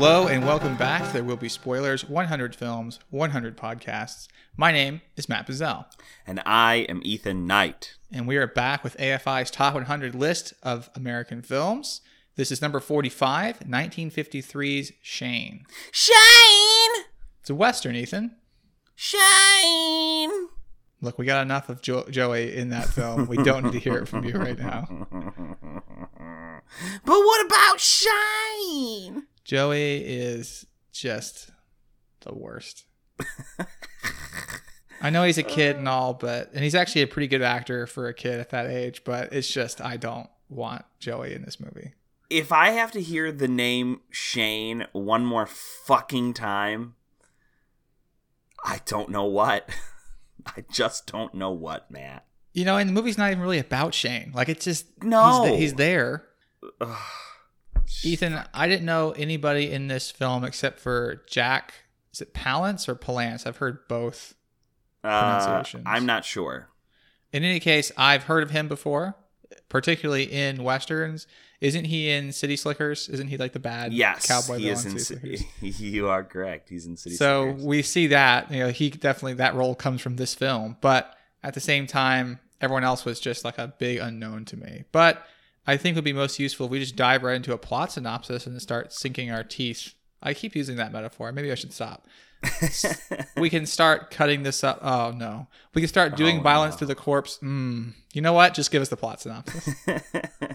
Hello and welcome back to There Will Be Spoilers 100 Films, 100 Podcasts. My name is Matt Bazell, And I am Ethan Knight. and we are back with AFI's Top 100 list of American films. This is number 45, 1953's Shane. Shane! It's a Western, Ethan. Shane! Look, we got enough of jo- Joey in that film. We don't need to hear it from you right now. But what about Shane? Joey is just the worst. I know he's a kid and uh. all, but and he's actually a pretty good actor for a kid at that age, but it's just I don't want Joey in this movie. If I have to hear the name Shane one more fucking time, I don't know what. I just don't know what, Matt. You know, and the movie's not even really about Shane. Like it's just No. he's, th- he's there. Ugh. Ethan, I didn't know anybody in this film except for Jack. Is it Palance or Palance? I've heard both. Uh, I'm not sure. In any case, I've heard of him before, particularly in westerns. Isn't he in City Slickers? Isn't he like the bad Yes, cowboy he villain is in. City Ci- Slickers? You are correct. He's in City. Slickers. So Slickers. we see that you know he definitely that role comes from this film, but at the same time, everyone else was just like a big unknown to me. But I think it would be most useful if we just dive right into a plot synopsis and start sinking our teeth. I keep using that metaphor. Maybe I should stop. we can start cutting this up. Oh no, we can start doing Oh, violence no. to the corpse. Mm. You know what? Just give us the plot synopsis.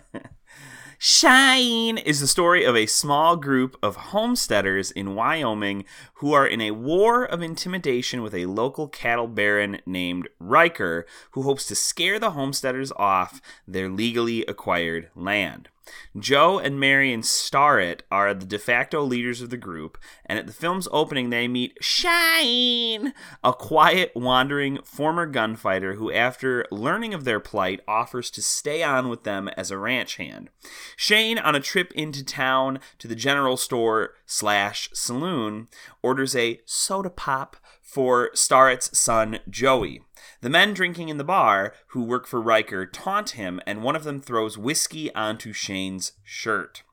Shane is the story of a small group of homesteaders in Wyoming who are in a war of intimidation with a local cattle baron named Riker, who hopes to scare the homesteaders off their legally acquired land. Joe and Marion Starrett are the de facto leaders of the group, and at the film's opening, they meet Shane, a quiet, wandering former gunfighter who, after learning of their plight, offers to stay on with them as a ranch hand. Shane, on a trip into town to the general store slash saloon, orders a soda pop for Starrett's son Joey. The men drinking in the bar, who work for Riker, taunt him, and one of them throws whiskey onto Shane's shirt.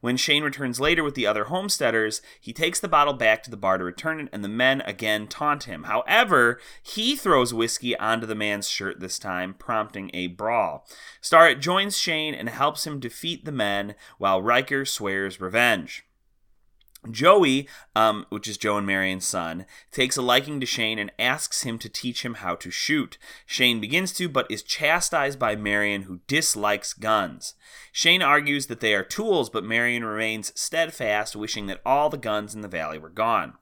When Shane returns later with the other homesteaders, he takes the bottle back to the bar to return it, and the men again taunt him. However, he throws whiskey onto the man's shirt this time, prompting a brawl. Starrett joins Shane and helps him defeat the men, while Riker swears revenge. Joey, um, which is Joe and Marion's son, takes a liking to Shane and asks him to teach him how to shoot. Shane begins to, but is chastised by Marion, who dislikes guns. Shane argues that they are tools, but Marion remains steadfast, wishing that all the guns in the valley were gone.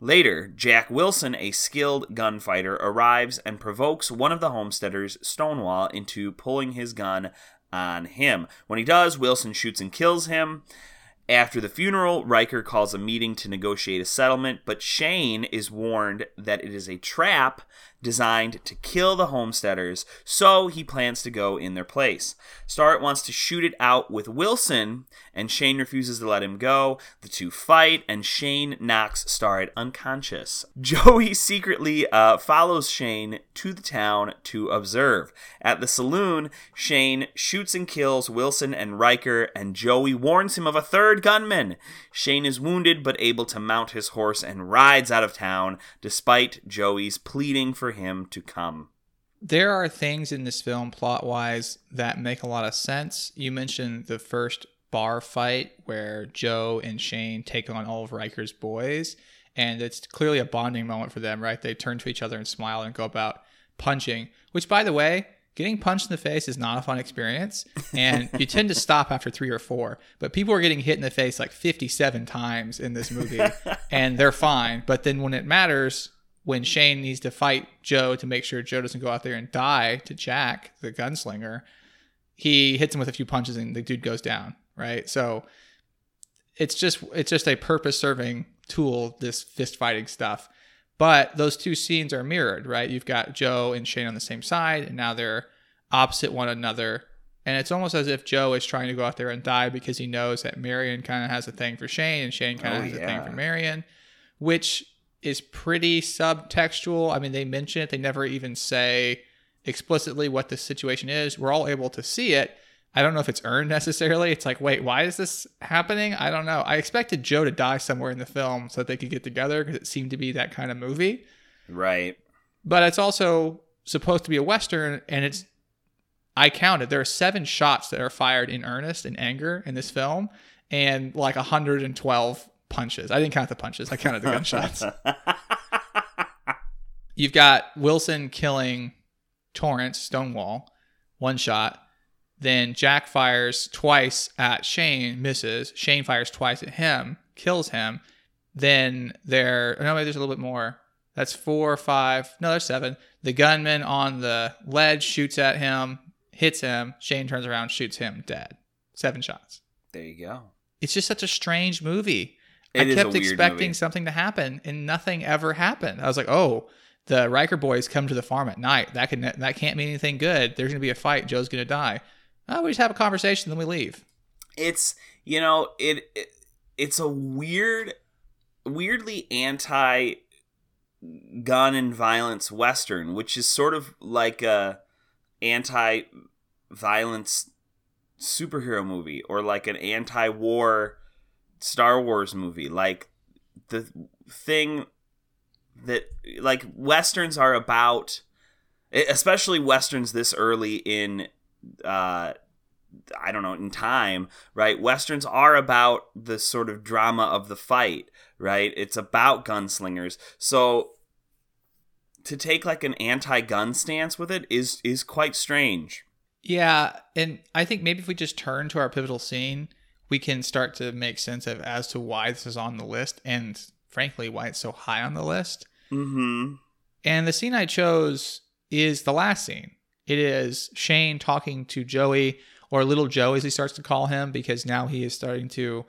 Later, Jack Wilson, a skilled gunfighter, arrives and provokes one of the homesteaders, Stonewall, into pulling his gun on him. When he does, Wilson shoots and kills him. After the funeral, Riker calls a meeting to negotiate a settlement, but Shane is warned that it is a trap designed to kill the homesteaders, so he plans to go in their place. Starrett wants to shoot it out with Wilson, and Shane refuses to let him go. The two fight, and Shane knocks Starrett unconscious. Joey secretly uh, follows Shane to the town to observe. At the saloon, Shane shoots and kills Wilson and Riker, and Joey warns him of a third gunman. Shane is wounded but able to mount his horse and rides out of town, despite Joey's pleading for him to come. there are things in this film plot wise that make a lot of sense. You mentioned the first bar fight where Joe and Shane take on all of Riker's boys, and it's clearly a bonding moment for them, right? They turn to each other and smile and go about punching, which, by the way, getting punched in the face is not a fun experience. And you tend to stop after three or four, but people are getting hit in the face like 57 times in this movie, and they're fine. But then when it matters, when Shane needs to fight Joe to make sure Joe doesn't go out there and die to Jack, the gunslinger, he hits him with a few punches and the dude goes down, right? So it's just it's just a purpose serving tool, this fist fighting stuff. But those two scenes are mirrored, right? You've got Joe and Shane on the same side, and now they're opposite one another. And it's almost as if Joe is trying to go out there and die because he knows that Marion kind of has a thing for Shane and Shane kind of Oh, has a thing for Marion, which is pretty subtextual. I mean, they mention it, they never even say explicitly what the situation is. We're all able to see it, I don't know if it's earned necessarily. It's like, wait, why is this happening? I don't know. I expected Joe to die somewhere in the film so that they could get together because it seemed to be that kind of movie. Right. But it's also supposed to be a western, and it's. I counted. There are seven shots that are fired in earnest and anger in this film, and like 112 punches. I didn't count the punches. I counted the gunshots. You've got Wilson killing Torrance Stonewall, one shot. Then Jack fires twice at Shane, misses. Shane fires twice at him, kills him. Then there, no, maybe there's a little bit more. That's four, five, no, there's seven. The gunman on the ledge shoots at him, hits him. Shane turns around, shoots him, dead. Seven shots. There you go. It's just such a strange movie. It I is a kept expecting movie. something to happen, and nothing ever happened. I was like, "Oh, the Riker boys come to the farm at night. That can that can't mean anything good. There's gonna be a fight. Joe's gonna die. Oh, we just have a conversation, then we leave. It's you know it, it it's a weird, weirdly anti gun and violence western, which is sort of like a anti violence superhero movie or like an anti war Star Wars movie. Like the thing that like westerns are about especially westerns this early in uh I don't know, in time, right? Westerns are about the sort of drama of the fight, right? It's about gunslingers. So to take like an anti-gun stance with it is is quite strange. Yeah, and I think maybe if we just turn to our pivotal scene, we can start to make sense of as to why this is on the list and frankly why it's so high on the list. Mm-hmm. And the scene I chose is the last scene. It is Shane talking to Joey, or little Joe as he starts to call him, because now he is starting to,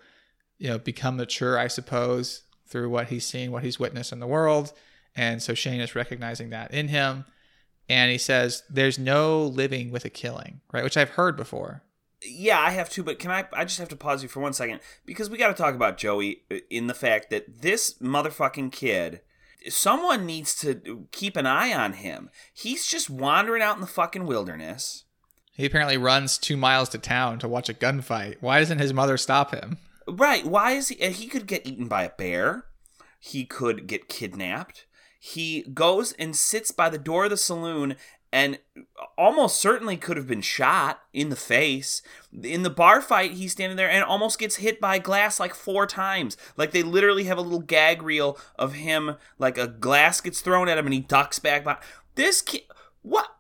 you know, become mature, I suppose, through what he's seen, what he's witnessed in the world. And so Shane is recognizing that in him. And he says, There's no living with a killing, right? Which I've heard before. Yeah, I have too, but can I? I just have to pause you for one second because we got to talk about Joey uh, in the fact that this motherfucking kid. Someone needs to keep an eye on him. He's just wandering out in the fucking wilderness. He apparently runs two miles to town to watch a gunfight. Why doesn't his mother stop him? Right. Why is he? uh, He could get eaten by a bear. He could get kidnapped. He goes and sits by the door of the saloon and almost certainly could have been shot in the face. In the bar fight, he's standing there and almost gets hit by glass like four times. Like they literally have a little gag reel of him, like a glass gets thrown at him and he ducks back. By this kid, what?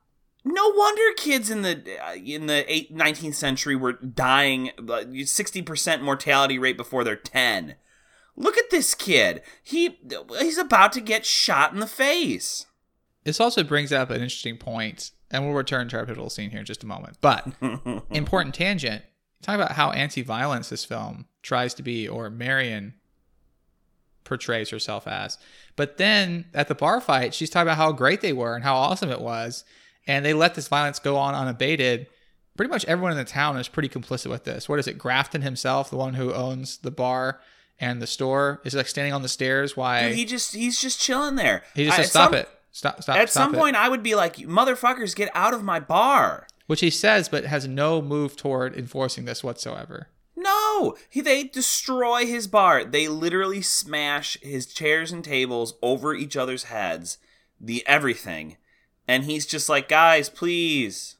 No wonder kids in the uh, in the eight, 19th century were dying sixty percent mortality rate before they're ten. Look at this kid. He he's about to get shot in the face. This also brings up an interesting point, and we'll return to our pivotal scene here in just a moment. But important tangent. Talk about how anti-violence this film tries to be, or Marion portrays herself as. But then at the bar fight, she's talking about how great they were and how awesome it was, and they let this violence go on unabated. Pretty much everyone in the town is pretty complicit with this. What is it? Grafton himself, the one who owns the bar and the store, is like standing on the stairs. Why Dude, he just he's just chilling there. he just I- says, "Stop some- it! Stop! Stop!" At stop some it." point, I would be like, "Motherfuckers, get out of my bar!" which he says, but has no move toward enforcing this whatsoever. No, he, they destroy his bar. They literally smash his chairs and tables over each other's heads, the everything, and he's just like, "Guys, please,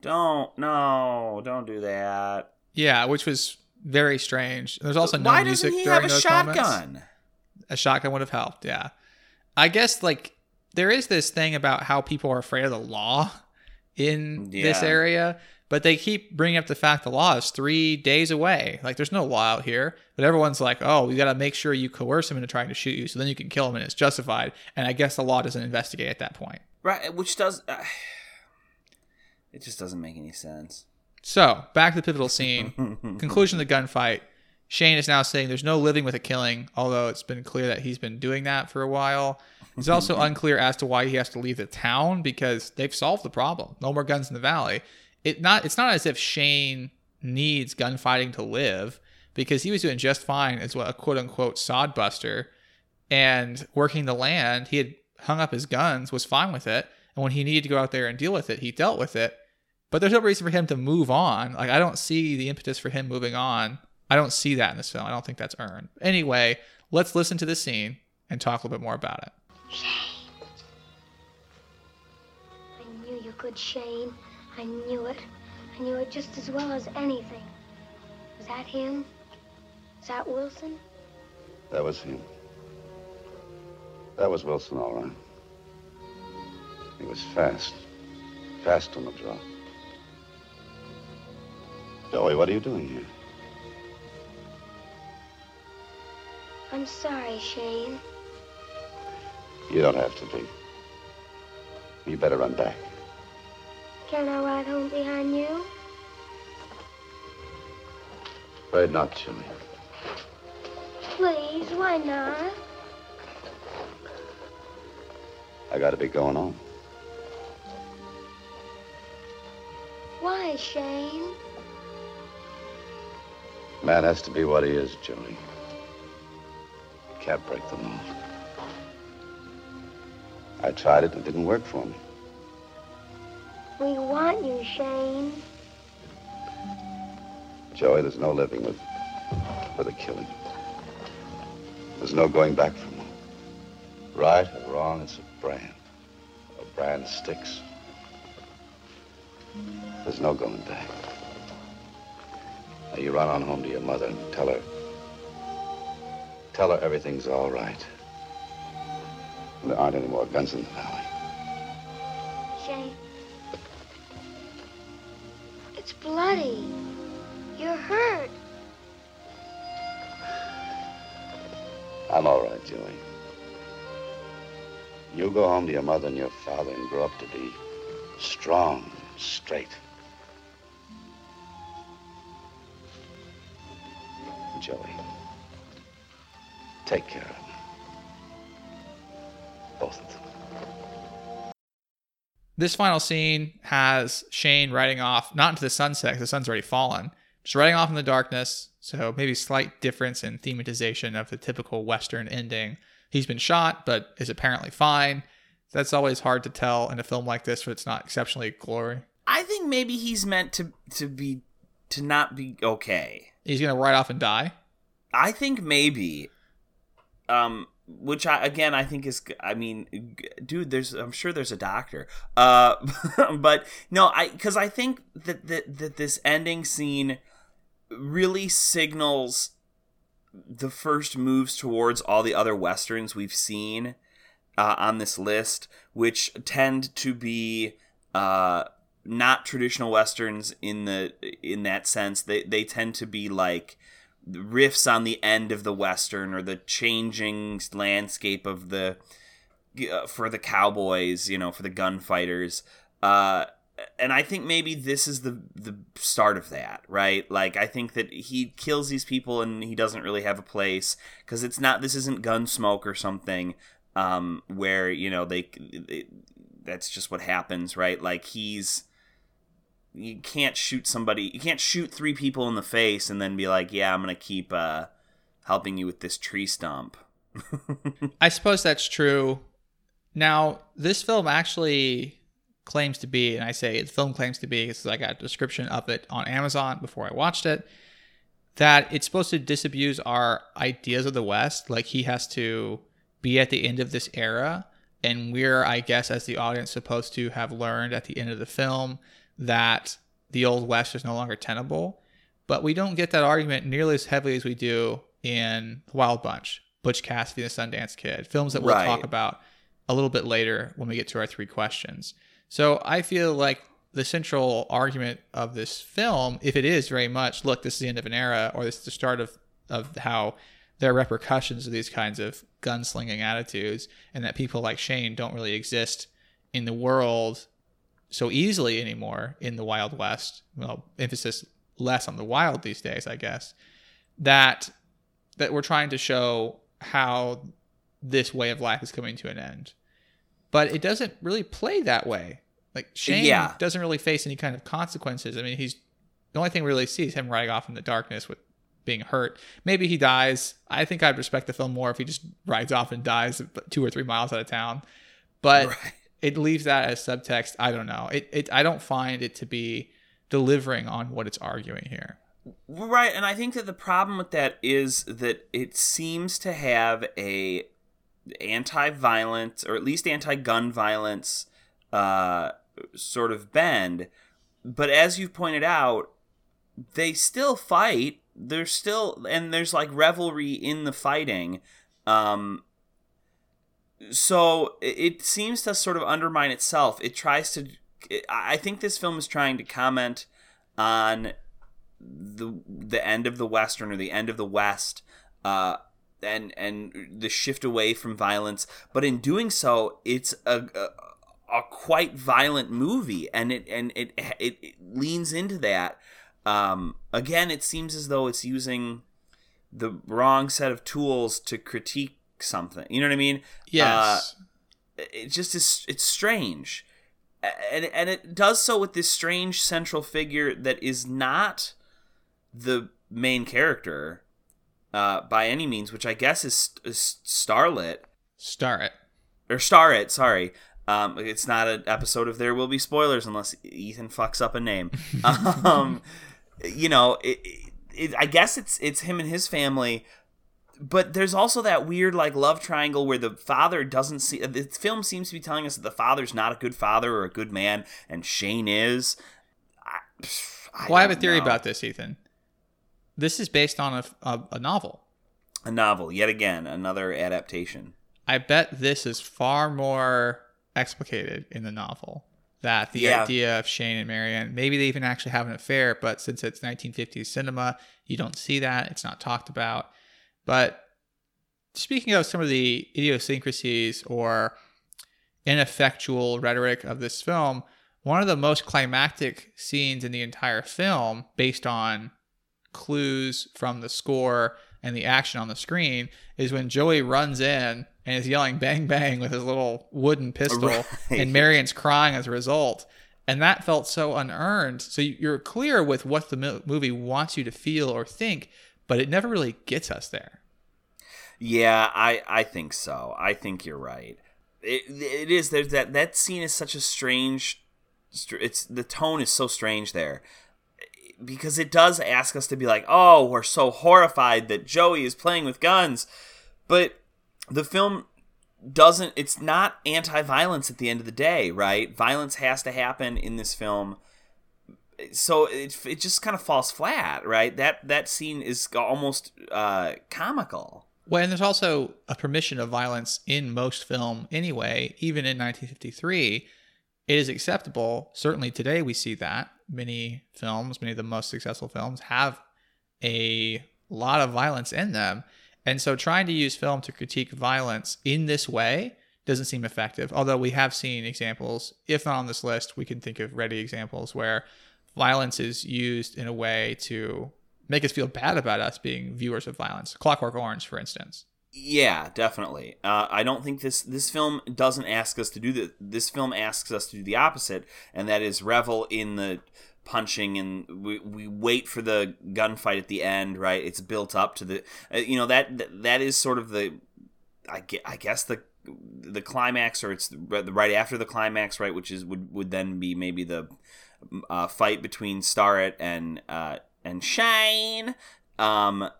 don't, no, don't do that." Yeah, which was very strange. There's also no Why music doesn't he during have a those shotgun? moments. A shotgun would have helped. Yeah, I guess like there is this thing about how people are afraid of the law in this area, but they keep bringing up the fact the law is three days away. Like there's no law out here, but everyone's like, oh, we got to make sure you coerce him into trying to shoot you, so then you can kill him and it's justified. And I guess the law doesn't investigate at that point. Right, which does. Uh, it just doesn't make any sense. So back to the pivotal scene. Conclusion of the gunfight. Shane is now saying there's no living with a killing, although it's been clear that he's been doing that for a while. It's also unclear as to why he has to leave the town because they've solved the problem. No more guns in the valley. It not it's not as if Shane needs gunfighting to live because he was doing just fine as what a quote unquote sodbuster and working the land. He had hung up his guns, was fine with it, and when he needed to go out there and deal with it, he dealt with it. But there's no reason for him to move on. Like I don't see the impetus for him moving on. I don't see that in this film. I don't think that's earned. Anyway, let's listen to the scene and talk a little bit more about it. Shane. I knew you could, Shane. I knew it. I knew it just as well as anything. Was that him? Is that Wilson? That was him. That was Wilson, all right. He was fast. Fast on the draw. Joey, what are you doing here? I'm sorry, Shane. You don't have to be. You better run back. Can I ride home behind you? Afraid not, Jimmy. Please, why not? I gotta be going on. Why, Shane? Man has to be what he is, Joey. Can't break the mold. I tried it and it didn't work for me. We want you, Shane. Joey, there's no living with with a killing. There's no going back from it. Right or wrong, it's a brand. A brand sticks. There's no going back. Now you run on home to your mother and tell her. Tell her everything's all right. There aren't any more guns in the valley. Shane. It's bloody. You're hurt. I'm all right, Joey. You go home to your mother and your father and grow up to be strong, straight. Joey, take care of them. Both of them. This final scene has Shane riding off, not into the sunset because the sun's already fallen, just riding off in the darkness. So maybe slight difference in thematization of the typical Western ending. He's been shot, but is apparently fine. That's always hard to tell in a film like this, where it's not exceptionally glory. I think maybe he's meant to to be to not be okay. He's gonna ride off and die. I think maybe, um, which I again I think is I mean, dude, there's I'm sure there's a doctor, uh, but no, I because I think that that that this ending scene really signals the first moves towards all the other westerns we've seen uh, on this list, which tend to be uh, not traditional westerns in the in that sense. They they tend to be like riffs on the end of the western or the changing landscape of the uh, for the cowboys, you know, for the gunfighters. Uh, and I think maybe this is the the start of that, right? Like I think that he kills these people and he doesn't really have a place because it's not this isn't Gunsmoke or something um, where you know they, they that's just what happens, right? Like he's you can't shoot somebody you can't shoot three people in the face and then be like, yeah, I'm gonna keep uh, helping you with this tree stump. I suppose that's true. Now, this film actually claims to be, and I say the film claims to be because I got a description of it on Amazon before I watched it, that it's supposed to disabuse our ideas of the West. Like he has to be at the end of this era. And we're, I guess, as the audience, supposed to have learned at the end of the film that the Old West is no longer tenable. But we don't get that argument nearly as heavily as we do in Wild Bunch, Butch Cassidy and the Sundance Kid, films that we'll Right. talk about a little bit later when we get to our three questions. So I feel like the central argument of this film, if it is very much, look, this is the end of an era, or this is the start of, of how there are repercussions of these kinds of gunslinging attitudes, and that people like Shane don't really exist in the world so easily anymore in the Wild West. Well, emphasis less on the wild these days, I guess. That that we're trying to show how this way of life is coming to an end. But it doesn't really play that way. Like Shane Yeah. doesn't really face any kind of consequences. I mean, he's the only thing we really see is him riding off in the darkness with being hurt. Maybe he dies. I think I'd respect the film more if he just rides off and dies two or three miles out of town. But Right. It leaves that as subtext. I don't know. It, it I don't find it to be delivering on what it's arguing here. Right, and I think that the problem with that is that it seems to have a anti-violence or at least anti-gun violence uh, sort of bend. But as you've pointed out, they still fight. There's still and there's like revelry in the fighting. Um, so it seems to sort of undermine itself. It tries to. I think this film is trying to comment on the the end of the western or the end of the west uh, and and the shift away from violence but in doing so it's a, a, a quite violent movie and it and it it, it leans into that um, again it seems as though it's using the wrong set of tools to critique something you know what i mean yes uh, it just is it's strange and and it does so with this strange central figure that is not the main character uh, by any means, which I guess is, is Starlet. Star it. Or Star It, sorry. Um, it's not an episode of There Will Be Spoilers unless Ethan fucks up a name. um, you know, it, it, I guess it's it's him and his family, but there's also that weird like love triangle where the father doesn't see. The film seems to be telling us that the father's not a good father or a good man, and Shane is. I, I well, I have a theory know. about this, Ethan. This is based on a, a, a novel. A novel, yet again, another adaptation. I bet this is far more explicated in the novel. That the yeah. idea of Shane and Marion, maybe they even actually have an affair, but since it's 1950s cinema, you don't see that. It's not talked about. But speaking of some of the idiosyncrasies or ineffectual rhetoric of this film, one of the most climactic scenes in the entire film, based on clues from the score and the action on the screen is when Joey runs in and is yelling bang bang with his little wooden pistol right. and Marion's crying as a result. And that felt so unearned. So you're clear with what the movie wants you to feel or think, but it never really gets us there. Yeah, I I think so. I think you're right. It it is there's that that scene is such a strange it's the tone is so strange there because it does ask us to be like, oh, we're so horrified that Joey is playing with guns. But the film doesn't, it's not anti violence at the end of the day, right? Violence has to happen in this film. So it, it just kind of falls flat, right? That that scene is almost uh, comical. Well, and there's also a permission of violence in most film anyway, even in 1953 it is acceptable. Certainly today we see that many films, many of the most successful films have a lot of violence in them. And so trying to use film to critique violence in this way doesn't seem effective. Although we have seen examples, if not on this list, we can think of ready examples where violence is used in a way to make us feel bad about us being viewers of violence. Clockwork Orange, for instance. Yeah, definitely. Uh, I don't think this this film doesn't ask us to do that. This film asks us to do the opposite, and that is revel in the punching and we, we wait for the gunfight at the end right it's built up to the uh, you know that that is sort of the i, I guess the the climax or it's right after the climax right which is would, would then be maybe the uh, fight between Starrett and uh, and Shane um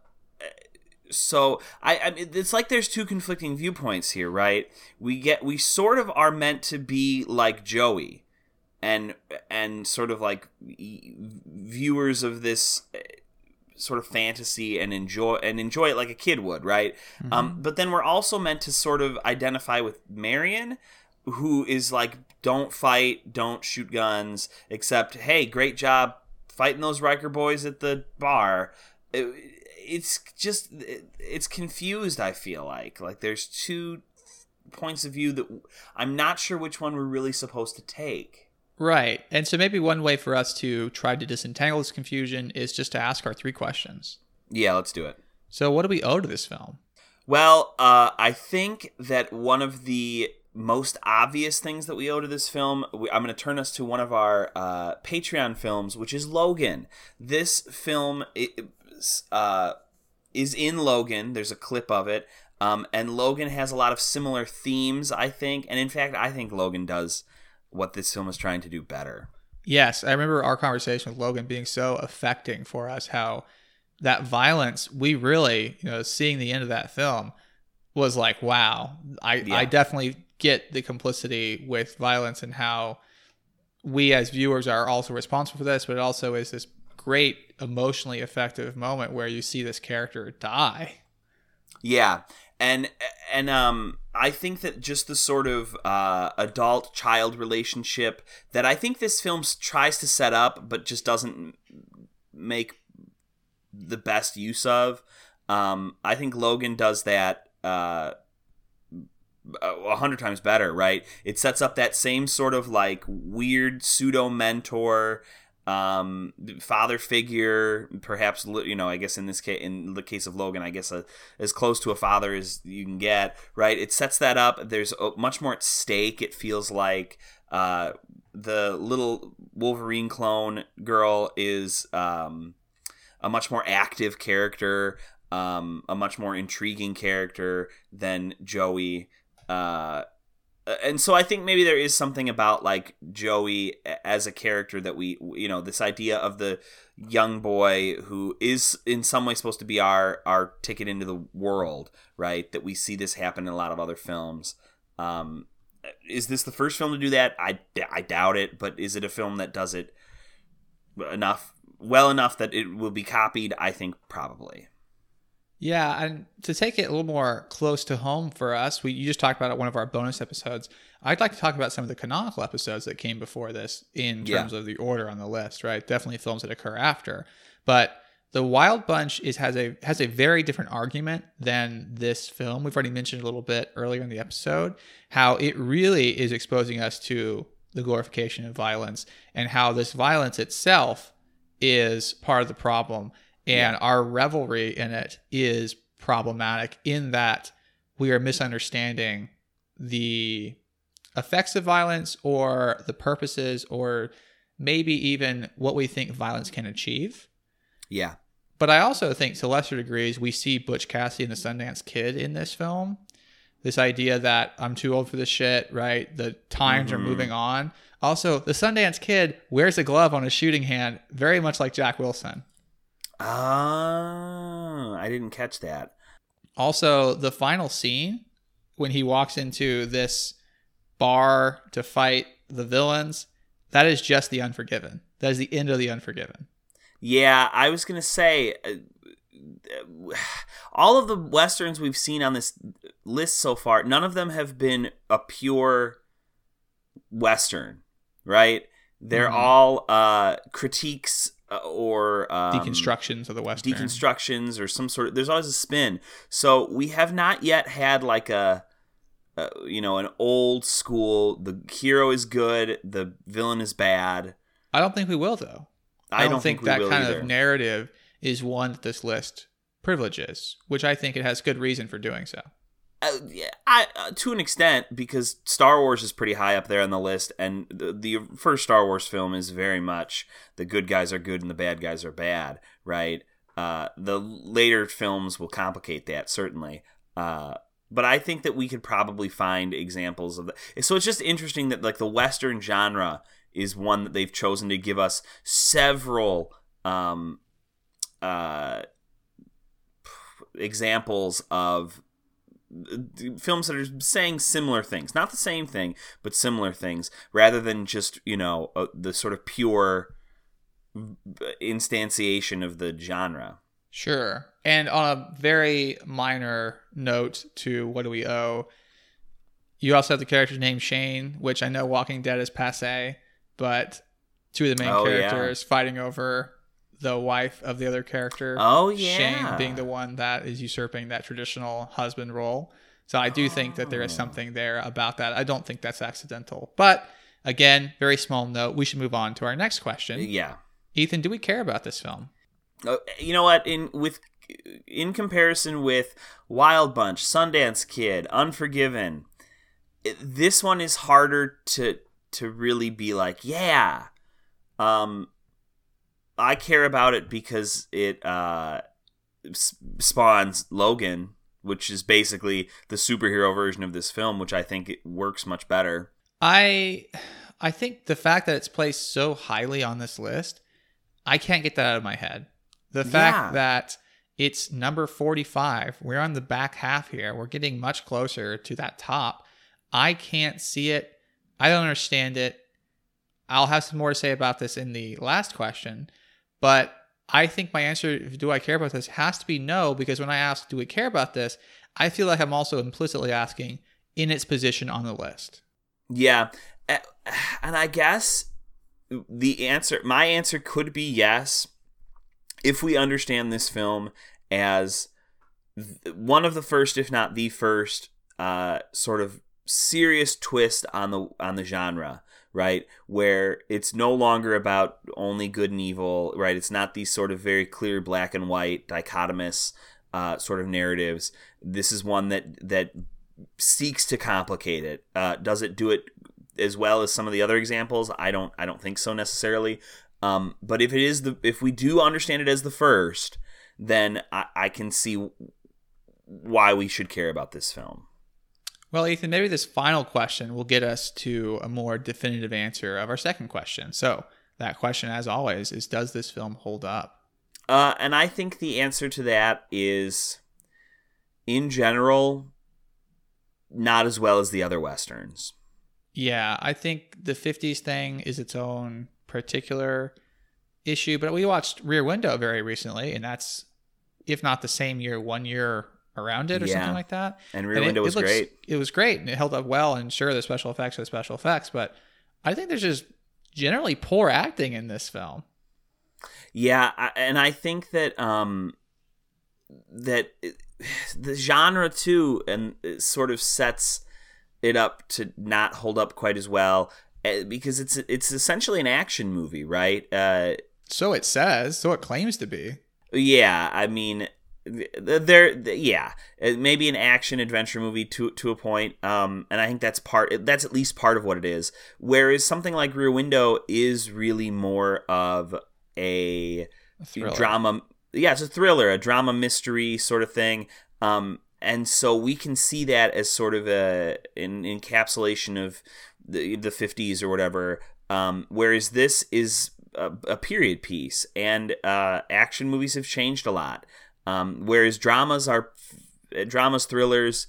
so I, I it's like there's two conflicting viewpoints here, right? We get we sort of are meant to be like Joey, and and sort of like viewers of this eh, sort of fantasy and enjoy and enjoy it like a kid would, right? Mm-hmm. Um, but then we're also meant to sort of identify with Marion, who is like, don't fight, don't shoot guns, except hey, great job fighting those Riker boys at the bar. It, it's just it's confused i feel like. Like there's two points of view that i'm not sure which one we're really supposed to take. Right. And so maybe one way for us to try to disentangle this confusion is just to ask our three questions. Yeah let's do it. So what do we owe to this film? Well uh, i think that one of the most obvious things that we owe to this film, I'm going to turn us to one of our uh, Patreon films, which is Logan. This film, it, uh, is in Logan. There's a clip of it. Um, and Logan has a lot of similar themes, I think. And in fact, I think Logan does what this film is trying to do better. Yes, I remember our conversation with Logan being so affecting for us. How that violence, we really, you know, seeing the end of that film was like, wow. I Yeah. I definitely get the complicity with violence and how we as viewers are also responsible for this, but it also is this great emotionally effective moment where you see this character die. Yeah, and and um, I think that just the sort of uh, adult child relationship that I think this film tries to set up, but just doesn't make the best use of. Um, I think Logan does that uh, a hundred times better. Right? It sets up that same sort of like weird pseudo mentor um father figure perhaps you know i guess in this case in the case of logan i guess a, as close to a father as you can get right it sets that up there's much more at stake it feels like uh the little wolverine clone girl is um a much more active character um a much more intriguing character than joey uh and so I think maybe there is something about like Joey as a character that we you know this idea of the young boy who is in some way supposed to be our our ticket into the world right that we see this happen in a lot of other films. Um is this the first film to do that? I, I doubt it but is it a film that does it enough well enough that it will be copied? I think probably Yeah, and to take it a little more close to home for us, we you just talked about it one of our bonus episodes. I'd like to talk about some of the canonical episodes that came before this in Yeah. terms of the order on the list, right? Definitely films that occur after. But the Wild Bunch is has a has a very different argument than this film. We've already mentioned a little bit earlier in the episode how it really is exposing us to the glorification of violence and how this violence itself is part of the problem and our revelry in it is problematic in that we are misunderstanding the effects of violence or the purposes or maybe even what we think violence can achieve. yeah But I also think to lesser degrees, we see Butch Cassidy and the Sundance Kid in this film. This idea that I'm too old for this shit, right? The times are mm-hmm. moving on. Also, the Sundance Kid wears a glove on his shooting hand, very much like Jack Wilson. Ah I didn't catch that Also, the final scene when he walks into this bar to fight the villains, that is just the Unforgiven. That is the end of the Unforgiven. Yeah, I was gonna say, uh, all of the westerns we've seen on this list so far, none of them have been a pure western, right? They're Mhm. all uh, critiques uh, or um, Deconstructions of the Western. deconstructions or some sort of. There's always a spin. So we have not yet had like a. Uh, you know, an old school. The hero is good. The villain is bad. I don't think we will, though. I, don't, think, we that kind either. of narrative is one that this list privileges, which I think it has good reason for doing so. Uh, yeah, I, uh, to an extent, because Star Wars is pretty high up there on the list, and the, the first Star Wars film is very much the good guys are good and the bad guys are bad, right? Uh, the later films will complicate that certainly, uh, but I think that we could probably find examples of that. So it's just interesting that like the Western genre is one that they've chosen to give us several um, uh, examples of films that are saying similar things not the same thing but similar things rather than just you know uh, the sort of pure instantiation of the genre Sure. And on a very minor note to what do we owe, you also have the character's name Shane, which I know Walking Dead is passe, but two of the main Oh, yeah. characters fighting over the wife of the other character. Oh, Shane being the one that is usurping that traditional husband role. So I do think that there is Oh. something there about that. I don't think that's accidental. But again, very small note. We should move on to our next question. yeah Ethan, do we care about this film? Uh, you know what in with in comparison with wild bunch sundance kid unforgiven it, this one is harder to to really be like yeah um i care about it because it uh spawns logan which is basically the superhero version of this film, which I think it works much better. I I think the fact that it's placed so highly on this list, I can't get that out of my head. The fact Yeah. that it's number 45, we're on the back half here. We're getting much closer to that top. I can't see it. I don't understand it. I'll have some more to say about this in the last question, but I think my answer, do I care about this, has to be no, because when I ask, do we care about this, I feel like I'm also implicitly asking in its position on the list. Yeah, and I guess the answer, my answer could be yes, if we understand this film as one of the first, if not the first, uh, sort of serious twist on the on the genre, right? Where it's no longer about only good and evil, right? It's not these sort of very clear black and white dichotomous uh, sort of narratives. This is one that that seeks to complicate it. Uh, does it do it as well as some of the other examples? I don't. I don't think so necessarily. Um, but if it is the, if we do understand it as the first, then I, I can see why we should care about this film. Well, Ethan, maybe this final question will get us to a more definitive answer of our second question. So, that question, as always, is Does this film hold up? Uh, and I think the answer to that is, in general, not as well as the other westerns. Yeah, I think the 50s thing is its own particular issue, but we watched Rear Window very recently, and that's, if not the same year, one year around it or Yeah. something like that. And Rear And it- Window it was looks- great. It was great, and it held up well. And sure, the special effects are the special effects, but I think there's just generally poor acting in this film. Yeah, I, and I think that um that it- the genre too, and it sort of sets it up to not hold up quite as well eh, because it's it's essentially an action movie, right? Uh, So it says, so it claims to be. yeah, I mean, there, yeah, maybe an action adventure movie to to a point, um, and I think that's part. That's at least part of what it is. Whereas something like Rear Window is really more of a A drama. Yeah, it's a thriller, a drama mystery sort of thing. Um, and so we can see that as sort of a an encapsulation of the the fifties or whatever. Um, whereas this is a, a period piece, and uh, action movies have changed a lot. Um, whereas dramas are dramas, thrillers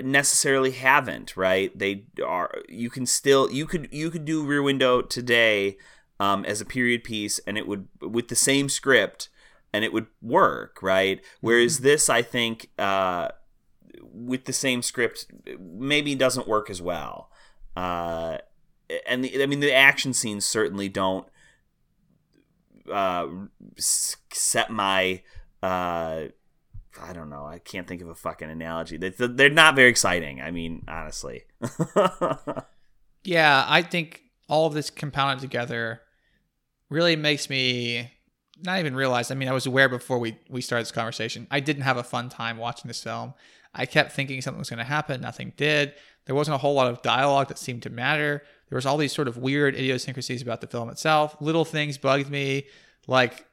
necessarily haven't right? They are you can still you could you could do rear window today um, as a period piece and it would with the same script and it would work right? Whereas this i think uh, with the same script maybe doesn't work as well. Uh, and the, i mean the action scenes certainly don't uh, set my uh, I don't know. I can't think of a fucking analogy. They- They're not very exciting. I mean, honestly. Yeah, I think all of this compounded together really makes me not even realize. I mean, I was aware before we we started this conversation. I didn't have a fun time watching this film. I kept thinking something was going to happen. Nothing did. There wasn't a whole lot of dialogue that seemed to matter. There was all these sort of weird idiosyncrasies about the film itself. Little things bugged me, like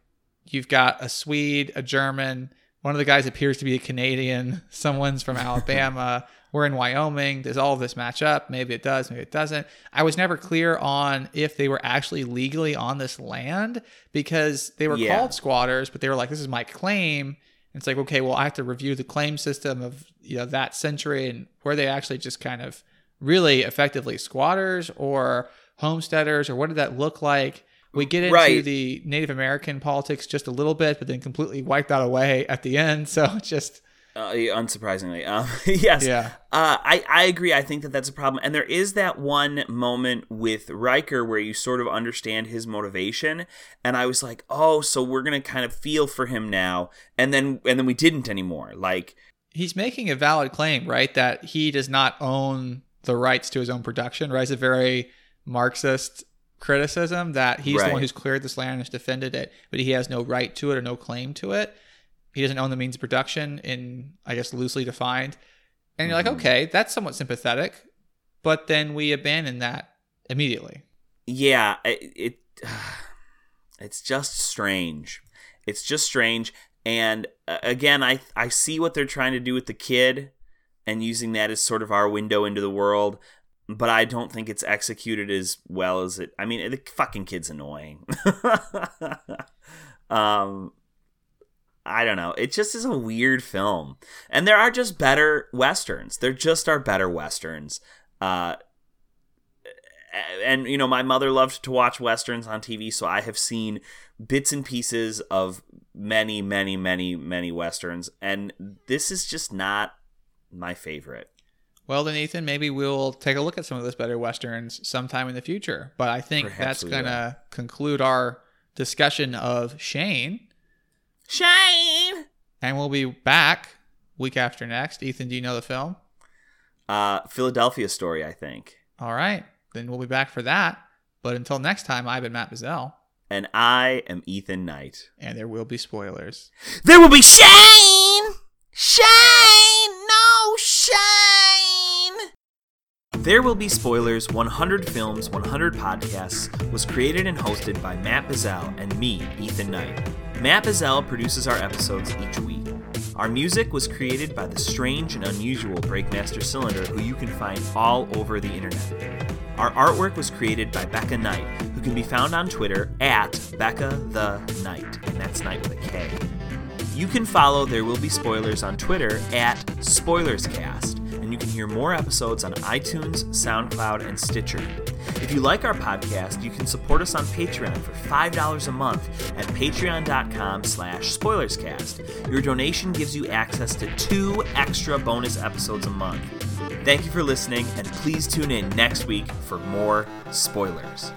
you've got a Swede, a German. One of the guys appears to be a Canadian. Someone's from Alabama. We're in Wyoming. Does all of this match up? Maybe it does. Maybe it doesn't. I was never clear on if they were actually legally on this land because they were Yeah. called squatters, but they were like, "This is my claim." And it's like, okay, well, I have to review the claim system of you know that century and were they actually just kind of really effectively squatters or homesteaders or what did that look like? We get into Right. the Native American politics just a little bit, but then completely wiped that away at the end. So it's just uh, unsurprisingly, um, yes. Yeah. Uh, I I agree. I think that that's a problem, and there is that one moment with Riker where you sort of understand his motivation, and I was like, oh, so we're gonna kind of feel for him now, and then and then we didn't anymore. Like, he's making a valid claim, right? That he does not own the rights to his own production, right? It's a very Marxist criticism that he's the one who's cleared this land and has defended it, but he has no right to it or no claim to it. He doesn't own the means of production in, I guess, loosely defined. And you're Mhm. like, okay, that's somewhat sympathetic, but then we abandon that immediately. yeah, it, it it's just strange. It's just strange, And uh, again, I I see what they're trying to do with the kid and using that as sort of our window into the world, but I don't think it's executed as well as it. I mean, the fucking kid's annoying. um, I don't know. It just is a weird film, and there are just better westerns. There just are better westerns. Uh, and you know, my mother loved to watch westerns on TV, so I have seen bits and pieces of many, many, many, many westerns, and this is just not my favorite. Well, then, Ethan, maybe we'll take a look at some of those better westerns sometime in the future. But I think Perhaps that's going to conclude our discussion of Shane. Shane. And we'll be back week after next. Ethan, do you know the film? Uh, Philadelphia Story, I think. All right. Then we'll be back for that. But until next time, I've been Matt Bazell, And I am Ethan Knight. and there will be spoilers. There will be Shane! Shane! There Will Be Spoilers 100 Films, 100 Podcasts was created and hosted by Matt Bazell and me, Ethan Knight. Matt Bazell produces our episodes each week. Our music was created by the strange and unusual Breakmaster Cylinder, who you can find all over the internet. Our artwork was created by Becca Knight, who can be found on Twitter at Becca the Knight, and that's Knight with a K. You can follow There Will Be Spoilers on Twitter at SpoilersCast, and you can hear more episodes on iTunes, SoundCloud, and Stitcher. If you like our podcast, you can support us on Patreon for $5 a month at patreon.com slash spoilerscast. Your donation gives you access to two extra bonus episodes a month. Thank you for listening, and please tune in next week for more spoilers.